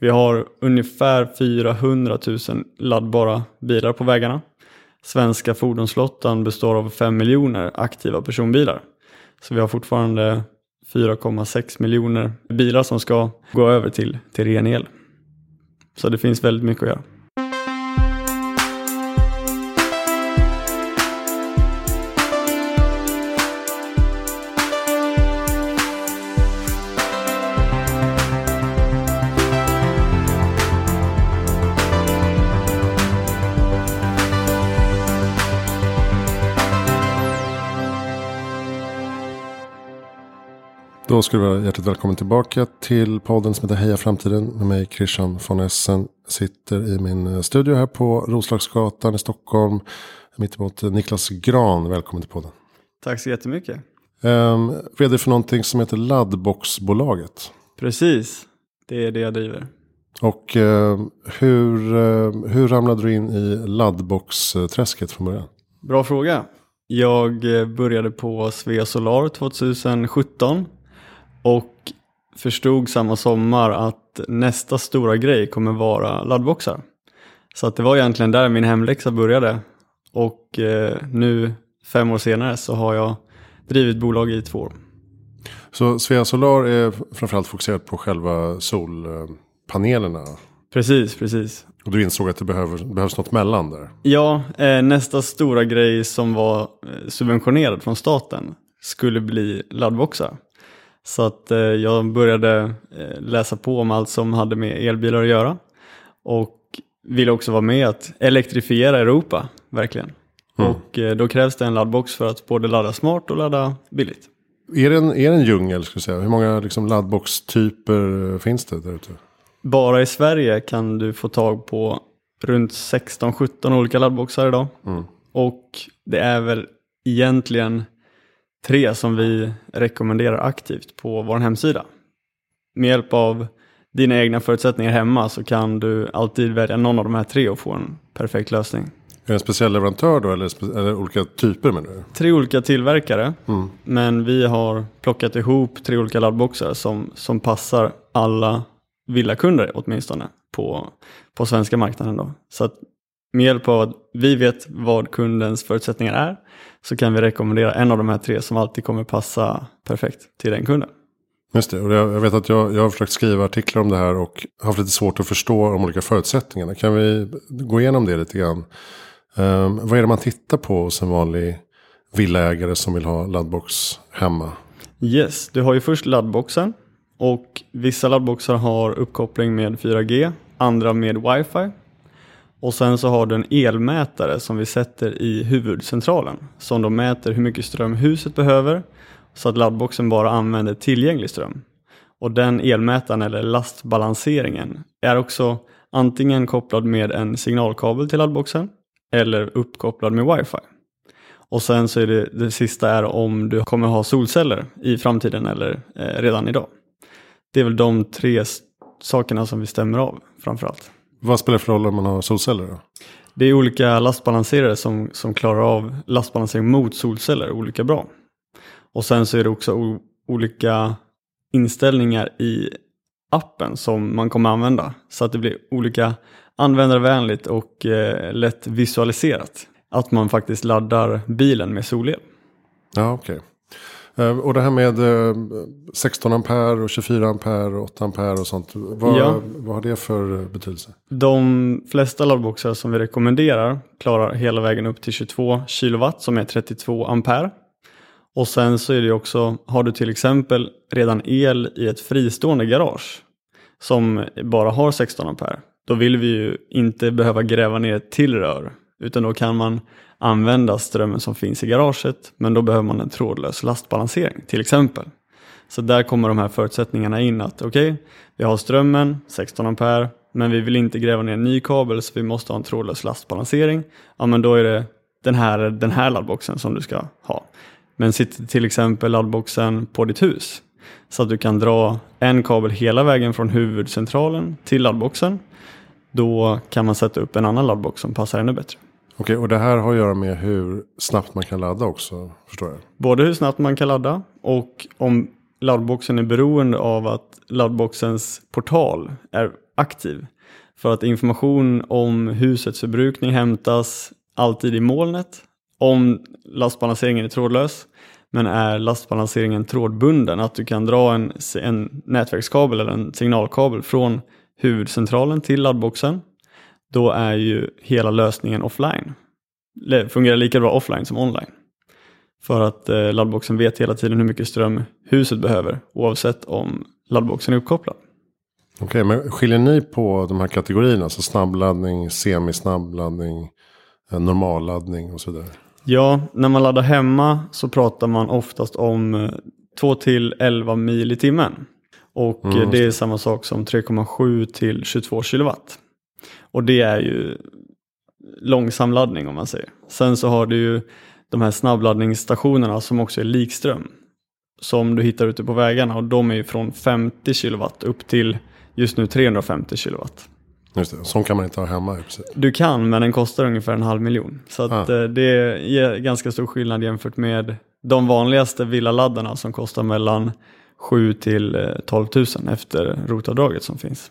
Vi har ungefär 400 000 laddbara bilar på vägarna. Svenska fordonsflottan består av 5 miljoner aktiva personbilar. Så vi har fortfarande 4,6 miljoner bilar som ska gå över till, till ren el. Så det finns väldigt mycket att göra. Då ska du vara hjärtligt välkommen tillbaka till podden som heter Heja Framtiden. Med mig Christian von Essen. Sitter i min eh, studio här på Roslagsgatan i Stockholm. Mittemot Niklas Gran. Välkommen till podden. Tack så jättemycket. Um, vd för någonting som heter Laddboxbolaget. Precis, det är det jag driver. Och uh, hur, uh, hur ramlade du in i laddbox-träsket från början? Bra fråga. Jag började på Svea Solar 2017 och förstod samma sommar att nästa stora grej kommer vara laddboxar. Så att det var egentligen där min hemläxa började. Och eh, nu fem år senare så har jag drivit bolag i två år. Så Svea Solar är framförallt fokuserat på själva solpanelerna? Precis, precis. Och du insåg att det behöver, behövs något mellan där? Ja, eh, nästa stora grej som var eh, subventionerad från staten skulle bli laddboxar. Så att eh, jag började eh, läsa på om allt som hade med elbilar att göra. Och ville också vara med att elektrifiera Europa, verkligen. Mm. Och eh, då krävs det en laddbox för att både ladda smart och ladda billigt. Är det en, är det en djungel, ska säga? Hur många liksom, laddboxtyper finns det där ute? Bara i Sverige kan du få tag på runt 16-17 olika laddboxar idag. Mm. Och det är väl egentligen tre som vi rekommenderar aktivt på vår hemsida. Med hjälp av dina egna förutsättningar hemma så kan du alltid välja någon av de här tre och få en perfekt lösning. Är det en speciell leverantör då eller, eller olika typer menar du? Tre olika tillverkare. Mm. Men vi har plockat ihop tre olika laddboxar som, som passar alla villakunder åtminstone på, på svenska marknaden. Då. Så att med hjälp av att vi vet vad kundens förutsättningar är så kan vi rekommendera en av de här tre som alltid kommer passa perfekt till den kunden. Just det, och jag vet att jag, jag har försökt skriva artiklar om det här och haft lite svårt att förstå de olika förutsättningarna. Kan vi gå igenom det lite grann? Um, vad är det man tittar på hos en vanlig villaägare som vill ha laddbox hemma? Yes, du har ju först laddboxen och vissa laddboxar har uppkoppling med 4G, andra med wifi och sen så har du en elmätare som vi sätter i huvudcentralen som då mäter hur mycket ström huset behöver så att laddboxen bara använder tillgänglig ström. Och den elmätaren eller lastbalanseringen är också antingen kopplad med en signalkabel till laddboxen eller uppkopplad med wifi. Och sen så är det, det sista är om du kommer ha solceller i framtiden eller eh, redan idag. Det är väl de tre sakerna som vi stämmer av framförallt. Vad spelar det för roll om man har solceller? Då? Det är olika lastbalanserare som, som klarar av lastbalansering mot solceller olika bra. Och sen så är det också olika inställningar i appen som man kommer använda. Så att det blir olika användarvänligt och eh, lätt visualiserat. Att man faktiskt laddar bilen med solel. Ja, okej. Okay. Eh, och det här med 16 eh, ampere och 24 ampere och 8 ampere och sånt. Vad, ja. vad har det för betydelse? De flesta laddboxar som vi rekommenderar klarar hela vägen upp till 22 kilowatt som är 32 ampere. Och sen så är det också, har du till exempel redan el i ett fristående garage som bara har 16 ampere. Då vill vi ju inte behöva gräva ner till rör utan då kan man använda strömmen som finns i garaget men då behöver man en trådlös lastbalansering till exempel. Så där kommer de här förutsättningarna in att okej, okay, vi har strömmen 16 ampere men vi vill inte gräva ner en ny kabel så vi måste ha en trådlös lastbalansering. Ja men då är det den här, den här laddboxen som du ska ha. Men sitter till exempel laddboxen på ditt hus så att du kan dra en kabel hela vägen från huvudcentralen till laddboxen. Då kan man sätta upp en annan laddbox som passar ännu bättre. Okej, och det här har att göra med hur snabbt man kan ladda också, förstår jag? Både hur snabbt man kan ladda och om laddboxen är beroende av att laddboxens portal är aktiv. För att information om husets förbrukning hämtas alltid i molnet om lastbalanseringen är trådlös. Men är lastbalanseringen trådbunden, att du kan dra en, en nätverkskabel eller en signalkabel från huvudcentralen till laddboxen, då är ju hela lösningen offline. Det fungerar lika bra offline som online. För att eh, laddboxen vet hela tiden hur mycket ström huset behöver oavsett om laddboxen är uppkopplad. Okej, okay, men skiljer ni på de här kategorierna? Alltså snabbladdning, semisnabbladdning, eh, normalladdning och så vidare? Ja, när man laddar hemma så pratar man oftast om 2 eh, till 11 mil i timmen. Och mm. det är samma sak som 3,7 till 22 kilowatt. Och det är ju långsam laddning om man säger. Sen så har du ju de här snabbladdningsstationerna som också är likström. Som du hittar ute på vägarna och de är ju från 50 kilowatt upp till just nu 350 kilowatt. Just det, sån kan man inte ha hemma. Precis. Du kan, men den kostar ungefär en halv miljon. Så att, ah. Eh, det ger ganska stor skillnad jämfört med de vanligaste villaladdarna som kostar mellan 7 till 12 000 efter rotavdraget som finns.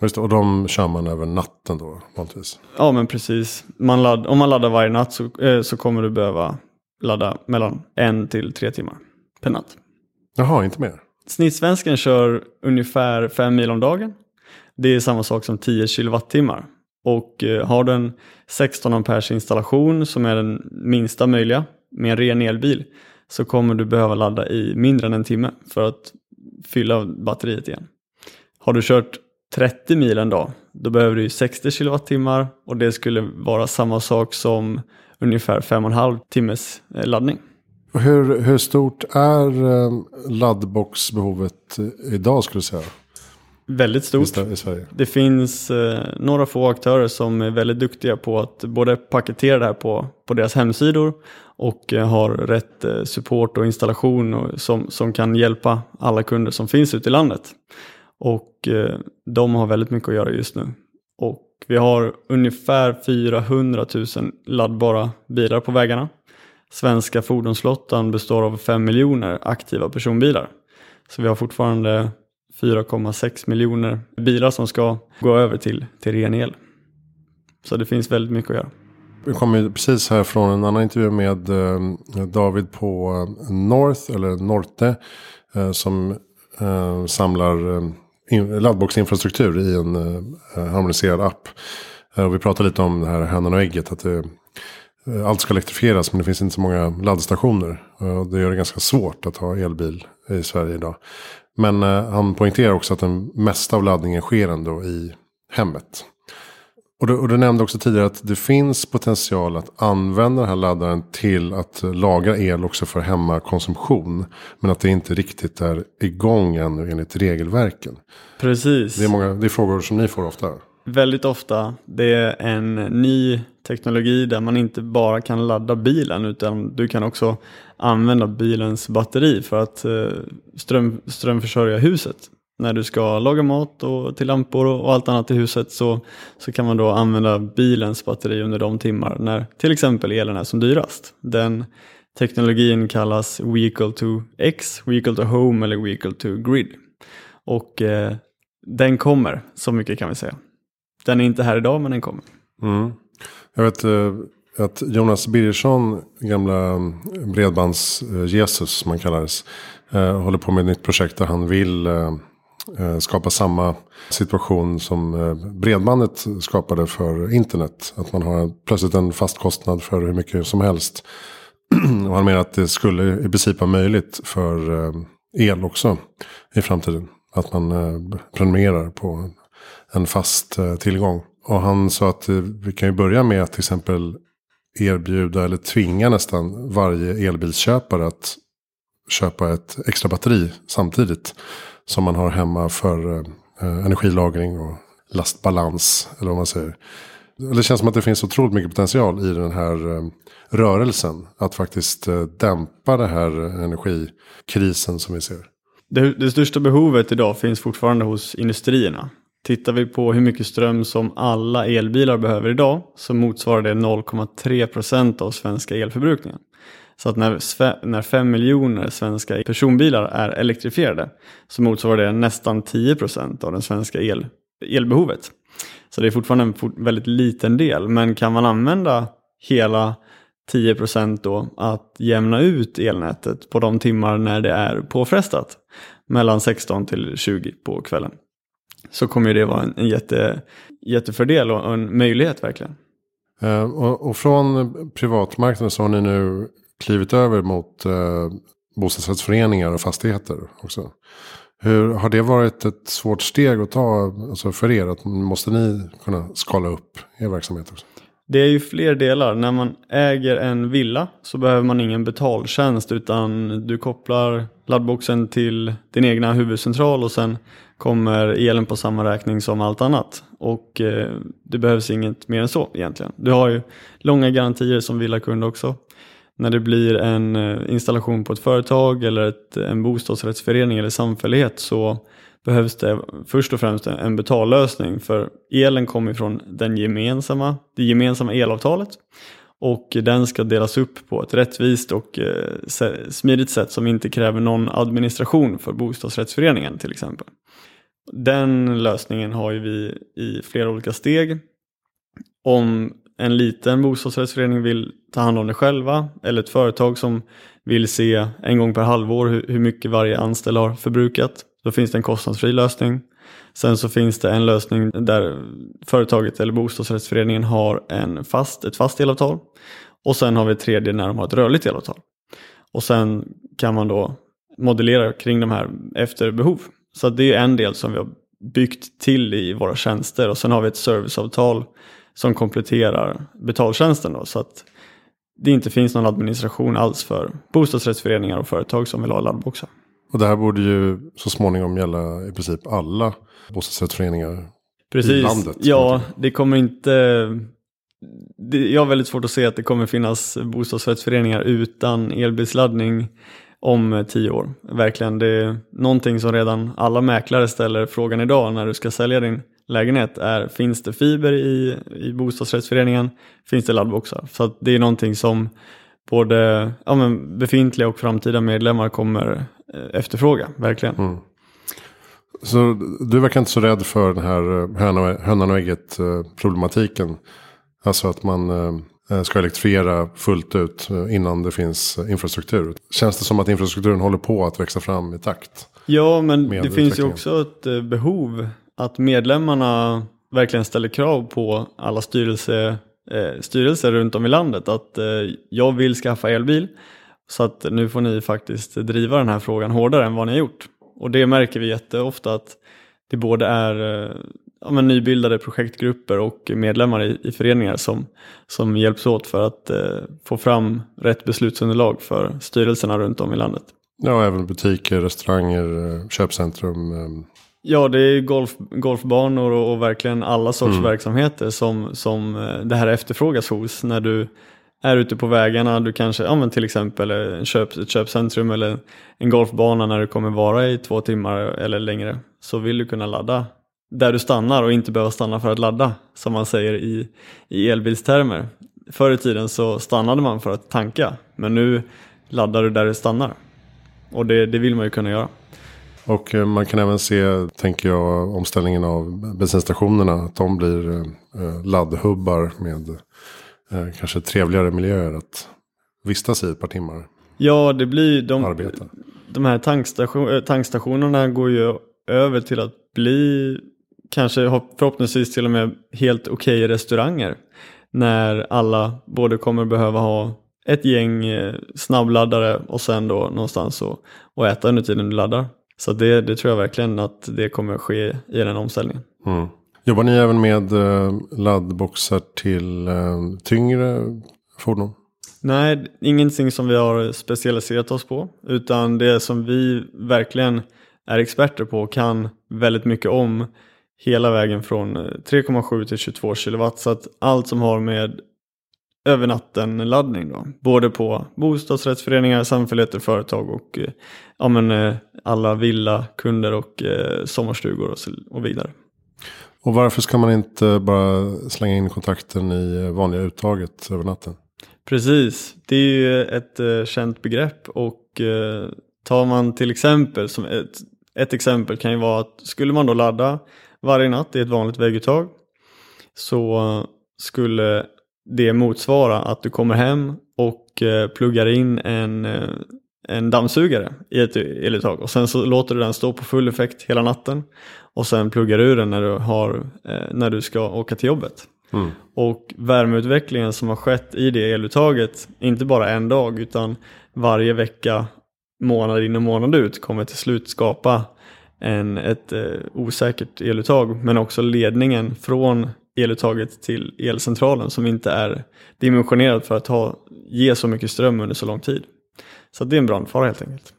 Just det, och de kör man över natten då vanligtvis? Ja men precis. Man ladd, om man laddar varje natt så, eh, så kommer du behöva ladda mellan en till tre timmar per natt. Jaha, inte mer? Snittsvensken kör ungefär fem mil om dagen. Det är samma sak som 10 kilowattimmar. Och eh, har du en 16 amperes installation som är den minsta möjliga med en ren elbil så kommer du behöva ladda i mindre än en timme för att fylla batteriet igen. Har du kört 30 mil en dag, då behöver du 60 kilowattimmar och det skulle vara samma sak som ungefär 5,5 timmes eh, laddning. Hur, hur stort är eh, laddboxbehovet idag skulle du säga? Väldigt stort. I Sverige. Det finns eh, några få aktörer som är väldigt duktiga på att både paketera det här på, på deras hemsidor och eh, har rätt eh, support och installation och, som, som kan hjälpa alla kunder som finns ute i landet. Och eh, de har väldigt mycket att göra just nu. Och vi har ungefär 400 000 laddbara bilar på vägarna. Svenska fordonsflottan består av 5 miljoner aktiva personbilar. Så vi har fortfarande 4,6 miljoner bilar som ska gå över till, till ren el. Så det finns väldigt mycket att göra. Vi kommer precis här från en annan intervju med eh, David på eh, North, eller Norte, eh, som samlar laddboxinfrastruktur i en eh, harmoniserad app. Eh, vi pratade lite om det här hönan och ägget. Att det, eh, allt ska elektrifieras men det finns inte så många laddstationer. det gör det ganska svårt att ha elbil i Sverige idag. Men han poängterar också att den mesta av laddningen sker ändå i hemmet. Och du, och du nämnde också tidigare att det finns potential att använda den här laddaren till att lagra el också för hemmakonsumtion. Men att det inte riktigt är igång ännu enligt regelverken. Precis. Det är, många, det är frågor som ni får ofta. Väldigt ofta. Det är en ny teknologi där man inte bara kan ladda bilen utan du kan också använda bilens batteri för att eh, ström, strömförsörja huset. När du ska laga mat och till lampor och allt annat i huset så, så kan man då använda bilens batteri under de timmar när till exempel elen är som dyrast. Den teknologin kallas Vehicle to X, Vehicle to Home eller Vehicle to Grid. Och eh, den kommer, så mycket kan vi säga. Den är inte här idag men den kommer. Mm. Jag vet eh, att Jonas Birgersson, gamla bredbands-Jesus eh, eh som han kallades. Eh, håller på med ett nytt projekt där han vill eh, Eh, skapa samma situation som eh, bredbandet skapade för internet. Att man har plötsligt en fast kostnad för hur mycket som helst. Och han menar att det skulle i princip vara möjligt för eh, el också i framtiden. Att man prenumererar på en fast tillgång. Och han sa att vi kan ju börja med att till exempel erbjuda eller tvinga nästan varje elbilsköpare att köpa ett extra batteri samtidigt. Som man har hemma för eh, energilagring och lastbalans. Eller vad man säger. Det känns som att det finns otroligt mycket potential i den här eh, rörelsen. Att faktiskt eh, dämpa den här energikrisen som vi ser. Det, det största behovet idag finns fortfarande hos industrierna. Tittar vi på hur mycket ström som alla elbilar behöver idag så motsvarar det 0,3 procent av svenska elförbrukningen. Så att när, när 5 miljoner svenska personbilar är elektrifierade så motsvarar det nästan 10 procent av den svenska elbehovet. Så det är fortfarande en väldigt liten del, men kan man använda hela 10 då att jämna ut elnätet på de timmar när det är påfrestat mellan 16 till 20 på kvällen så kommer det vara en, en jätte, jättefördel och en möjlighet verkligen. Eh, och, och, från privatmarknaden så har ni nu klivit över mot eh, bostadsrättsföreningar och fastigheter också. Hur, har det varit ett svårt steg att ta alltså för er? Att måste ni kunna skala upp er verksamhet också? Det är ju fler delar. När man äger en villa så behöver man ingen betaltjänst utan du kopplar laddboxen till din egna huvudcentral och sen kommer elen på samma räkning som allt annat. Och eh, det behövs inget mer än så egentligen. Du har ju långa garantier som villakund också. När det blir en eh, installation på ett företag eller ett, en bostadsrättsförening eller samfällighet så behövs det först och främst en betallösning för elen kommer från den gemensamma, det gemensamma elavtalet och den ska delas upp på ett rättvist och eh, smidigt sätt som inte kräver någon administration för bostadsrättsföreningen till exempel. Den lösningen har ju vi i flera olika steg. Om en liten bostadsrättsförening vill ta hand om det själva eller ett företag som vill se en gång per halvår hur mycket varje anställd har förbrukat då finns det en kostnadsfri lösning. Sen så finns det en lösning där företaget eller bostadsrättsföreningen har en fast, ett fast elavtal. Och sen har vi ett tredje när de har ett rörligt elavtal. Och sen kan man då modellera kring de här efter behov. Så det är en del som vi har byggt till i våra tjänster och sen har vi ett serviceavtal som kompletterar betaltjänsten. Då, så att det inte finns någon administration alls för bostadsrättsföreningar och företag som vill ha laddboxar. Och det här borde ju så småningom gälla i princip alla bostadsrättsföreningar Precis. i landet. Ja, det kommer inte... jag har väldigt svårt att se att det kommer finnas bostadsrättsföreningar utan elbilsladdning om tio år. Verkligen, det är någonting som redan alla mäklare ställer frågan idag när du ska sälja din lägenhet är finns det fiber i, i bostadsrättsföreningen? Finns det laddboxar? Så det är någonting som både ja, men befintliga och framtida medlemmar kommer eh, efterfråga, verkligen. Mm. Så du verkar inte så rädd för den här eh, hönan och ägget eh, problematiken? Alltså att man ska elektrifiera fullt ut innan det finns infrastruktur. Känns det som att infrastrukturen håller på att växa fram i takt? Ja, men det finns ju också ett behov att medlemmarna verkligen ställer krav på alla styrelse eh, styrelser runt om i landet att eh, jag vill skaffa elbil så att nu får ni faktiskt driva den här frågan hårdare än vad ni har gjort. Och det märker vi jätteofta att det både är eh, ja, men nybildade projektgrupper och medlemmar i, i föreningar som, som hjälps åt för att eh, få fram rätt beslutsunderlag för styrelserna runt om i landet. Ja, även butiker, restauranger, eh, köpcentrum, eh, Ja, det är golf, golfbanor och, och, verkligen alla sorts mm. verksamheter som, som eh, det här efterfrågas hos när du är ute på vägarna. Du kanske, ja, men till exempel en köp, ett köpcentrum eller en golfbana när du kommer vara i två timmar eller längre så vill du kunna ladda där du stannar och inte behöva stanna för att ladda som man säger i, i elbilstermer. Förr i tiden så stannade man för att tanka men nu laddar du där du stannar och det, det vill man ju kunna göra. Och eh, man kan även se, tänker jag, omställningen av bensinstationerna. Att de blir eh, laddhubbar med eh, kanske trevligare miljöer att vistas i ett par timmar. Ja, det blir de, arbeta. de här tankstation, tankstationerna går ju över till att bli kanske förhoppningsvis till och med helt okej okay restauranger. När alla både kommer behöva ha ett gäng snabbladdare och sen då någonstans och, och äta under tiden du laddar. Så det, det tror jag verkligen att det kommer att ske i den omställningen. Mm. Jobbar ni även med eh, laddboxar till eh, tyngre fordon? Nej, ingenting som vi har specialiserat oss på. Utan det som vi verkligen är experter på och kan väldigt mycket om hela vägen från 3,7 till 22 kW. Så att allt som har med över natten-laddning. Då. Både på bostadsrättsföreningar, samfälligheter, företag och eh, ja, men, eh, alla villakunder och eh, sommarstugor och, så, och vidare. Och varför ska man inte bara slänga in kontakten i vanliga uttaget över natten? Precis, det är ju ett känt begrepp och tar man till exempel som ett, ett exempel kan ju vara att skulle man då ladda varje natt i ett vanligt vägguttag så skulle det motsvara att du kommer hem och eh, pluggar in en, eh, en dammsugare i ett eluttag och sen så låter du den stå på full effekt hela natten och sen pluggar du ur den när du, har, eh, när du ska åka till jobbet. Mm. Och värmeutvecklingen som har skett i det eluttaget, inte bara en dag utan varje vecka, månad in och månad ut, kommer till slut skapa en, ett eh, osäkert eluttag. Men också ledningen från eluttaget till elcentralen som inte är dimensionerad för att ha, ge så mycket ström under så lång tid. Så det är en brandfara helt enkelt.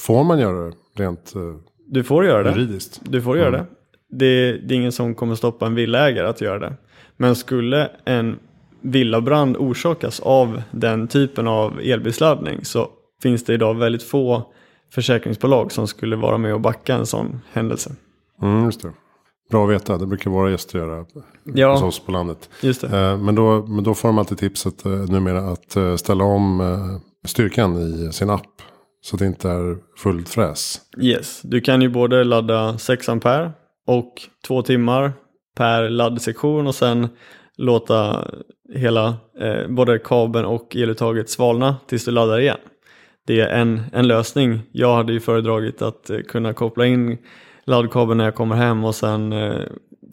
Får man göra det rent eh, Du får göra det. juridiskt? Du får göra Mm. det. det. Det är ingen som kommer stoppa en villaägare att göra det. Men skulle en villabrand orsakas av den typen av elbilsladdning så finns det idag väldigt få försäkringsbolag som skulle vara med och backa en sån händelse. Mm, just det. Bra att veta, det brukar våra gäster göra hos Ja, oss på landet. just det. Eh, Men då, men då får de alltid tipset eh, numera att eh, ställa om styrkan i sin app. Så att det inte är fullt fräs. Yes, du kan ju både ladda 6 ampere och 2 timmar per laddsektion och sen låta hela, eh, både kabeln och eluttaget svalna tills du laddar igen. Det är en, en lösning. Jag hade ju föredragit att kunna koppla in laddkabeln när jag kommer hem och sen eh,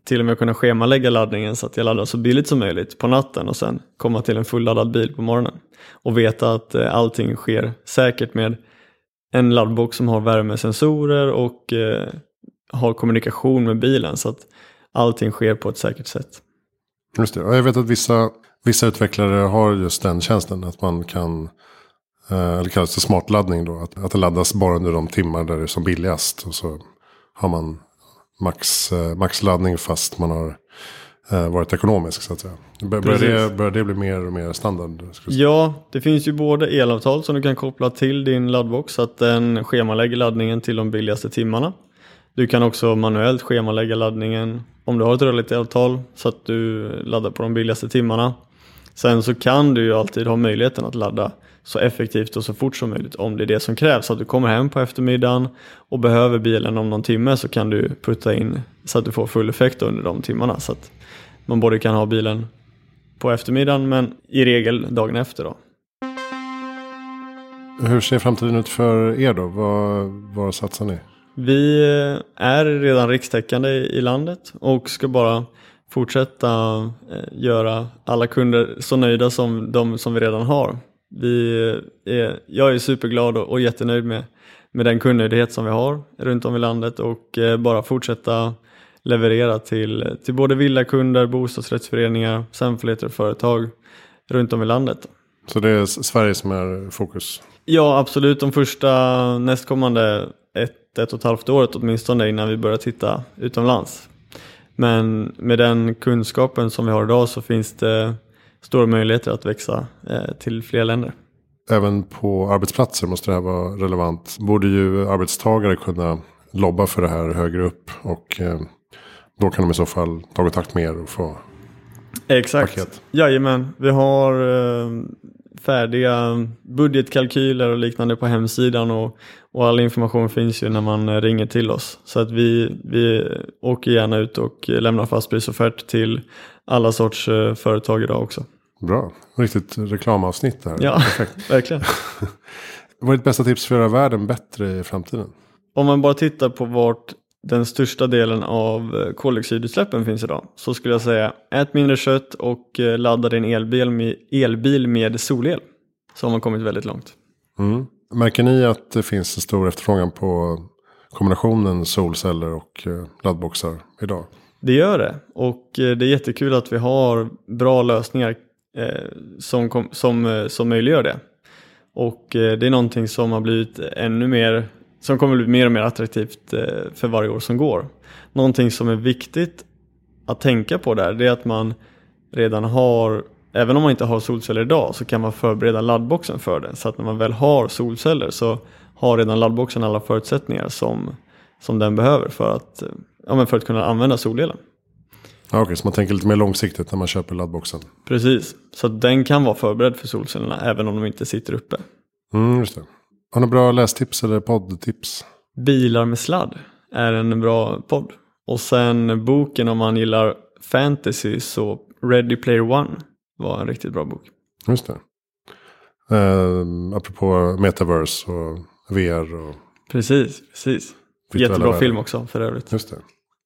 till och med kunna schemalägga laddningen så att jag laddar så billigt som möjligt på natten och sen komma till en fulladdad bil på morgonen. Och veta att eh, allting sker säkert med en laddbox som har värmesensorer och eh, har kommunikation med bilen så att allting sker på ett säkert sätt. Just det. Och jag vet att vissa, vissa utvecklare har just den tjänsten. Att man kan, eh, eller kallas det smartladdning då. Att, att det laddas bara under de timmar där det är som billigast. Och så har man max, eh, maxladdning fast man har eh, varit ekonomisk så att säga. Bör, börjar, det, börjar det bli mer och mer standard? Ja, det finns ju både elavtal som du kan koppla till din laddbox så att den schemalägger laddningen till de billigaste timmarna. Du kan också manuellt schemalägga laddningen om du har ett rörligt avtal så att du laddar på de billigaste timmarna. Sen så kan du ju alltid ha möjligheten att ladda så effektivt och så fort som möjligt om det är det som krävs. Så att du kommer hem på eftermiddagen och behöver bilen om någon timme så kan du putta in så att du får full effekt under de timmarna. Så att man både kan ha bilen på eftermiddagen men i regel dagen efter då. Hur ser framtiden ut för er då? Vad, vad satsar ni? Vi är redan rikstäckande i landet och ska bara fortsätta eh, göra alla kunder så nöjda som de som vi redan har. Vi är, jag är superglad och, och jättenöjd med, med den kundnöjdhet som vi har runt om i landet och eh, bara fortsätta leverera till, till både villakunder, bostadsrättsföreningar, samfälligheter och företag runt om i landet. Så det är Sverige som är fokus? Ja, absolut. De första nästkommande ett, ett och ett halvt året åtminstone innan vi börjar titta utomlands. Men med den kunskapen som vi har idag så finns det stora möjligheter att växa eh, till fler länder. Även på arbetsplatser måste det här vara relevant. Borde ju arbetstagare kunna lobba för det här högre upp. Och eh, då kan de i så fall ta kontakt med er och få Exakt. paket. Jajamän, vi har eh, färdiga budgetkalkyler och liknande på hemsidan och, och all information finns ju när man eh, ringer till oss. Så att vi, vi åker gärna ut och lämnar fastprisoffert till alla sorts eh, företag idag också. Bra, riktigt reklamavsnitt det här. Ja, Perfekt. verkligen. Vad är ditt bästa tips för att göra världen bättre i framtiden? Om man bara tittar på vart den största delen av eh, koldioxidutsläppen finns idag så skulle jag säga ät mindre kött och eh, ladda din elbil med, elbil med solel. Så har man kommit väldigt långt. Mm. Märker ni att det finns en stor efterfrågan på kombinationen solceller och eh, laddboxar idag? Det gör det och det är jättekul att vi har bra lösningar som, som, som möjliggör det. Och det är någonting som har blivit ännu mer, som kommer bli mer och mer attraktivt eh, för varje år som går. Någonting som är viktigt att tänka på där, det är att man redan har, även om man inte har solceller idag, så kan man förbereda laddboxen för det. Så att när man väl har solceller så har redan laddboxen alla förutsättningar som, som den behöver för att, eh, ja, för att kunna använda solelen. Ja, Okej, så man tänker lite mer långsiktigt när man köper laddboxen. Precis, så den kan vara förberedd för solcellerna även om de inte sitter uppe. Mm, just det. Har ni bra lästips eller poddtips? Bilar med sladd är en bra podd. Och sen boken om man gillar fantasy så Ready Player One var en riktigt bra bok. Just det. Uh, apropå metaverse och VR och Precis, precis. Jättebra film också för övrigt. Just det.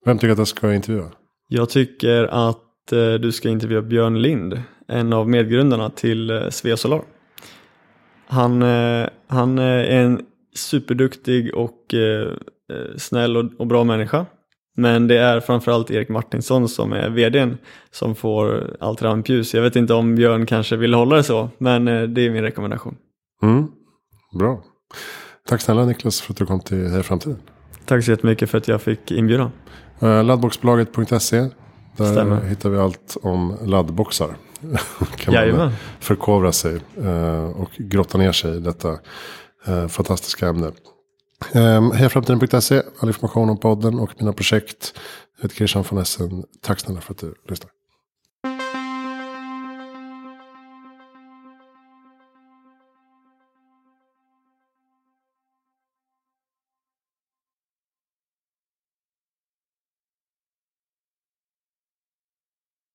Vem tycker att jag ska intervjua? Jag tycker att eh, du ska intervjua Björn Lind, en av medgrundarna till eh, Svea Solar. Han, eh, han är en superduktig och eh, eh, snäll och, och bra människa. Men det är framförallt Erik Martinsson som är vdn som får allt rampljus. Jag vet inte om Björn kanske vill hålla det så, men eh, det är min rekommendation. Mm. Bra. Tack snälla Niklas för att du kom till Heja Framtiden. Tack så jättemycket för att jag fick inbjudan. Laddboxbolaget.se. Där Stämmer. hittar vi allt om laddboxar. kan man Jajamän. förkovra sig eh, och grotta ner sig i detta eh, fantastiska ämne. Um, Hejaframtiden.se, all information om podden och mina projekt. Jag heter Christian von Essen. Tack snälla för att du lyssnar.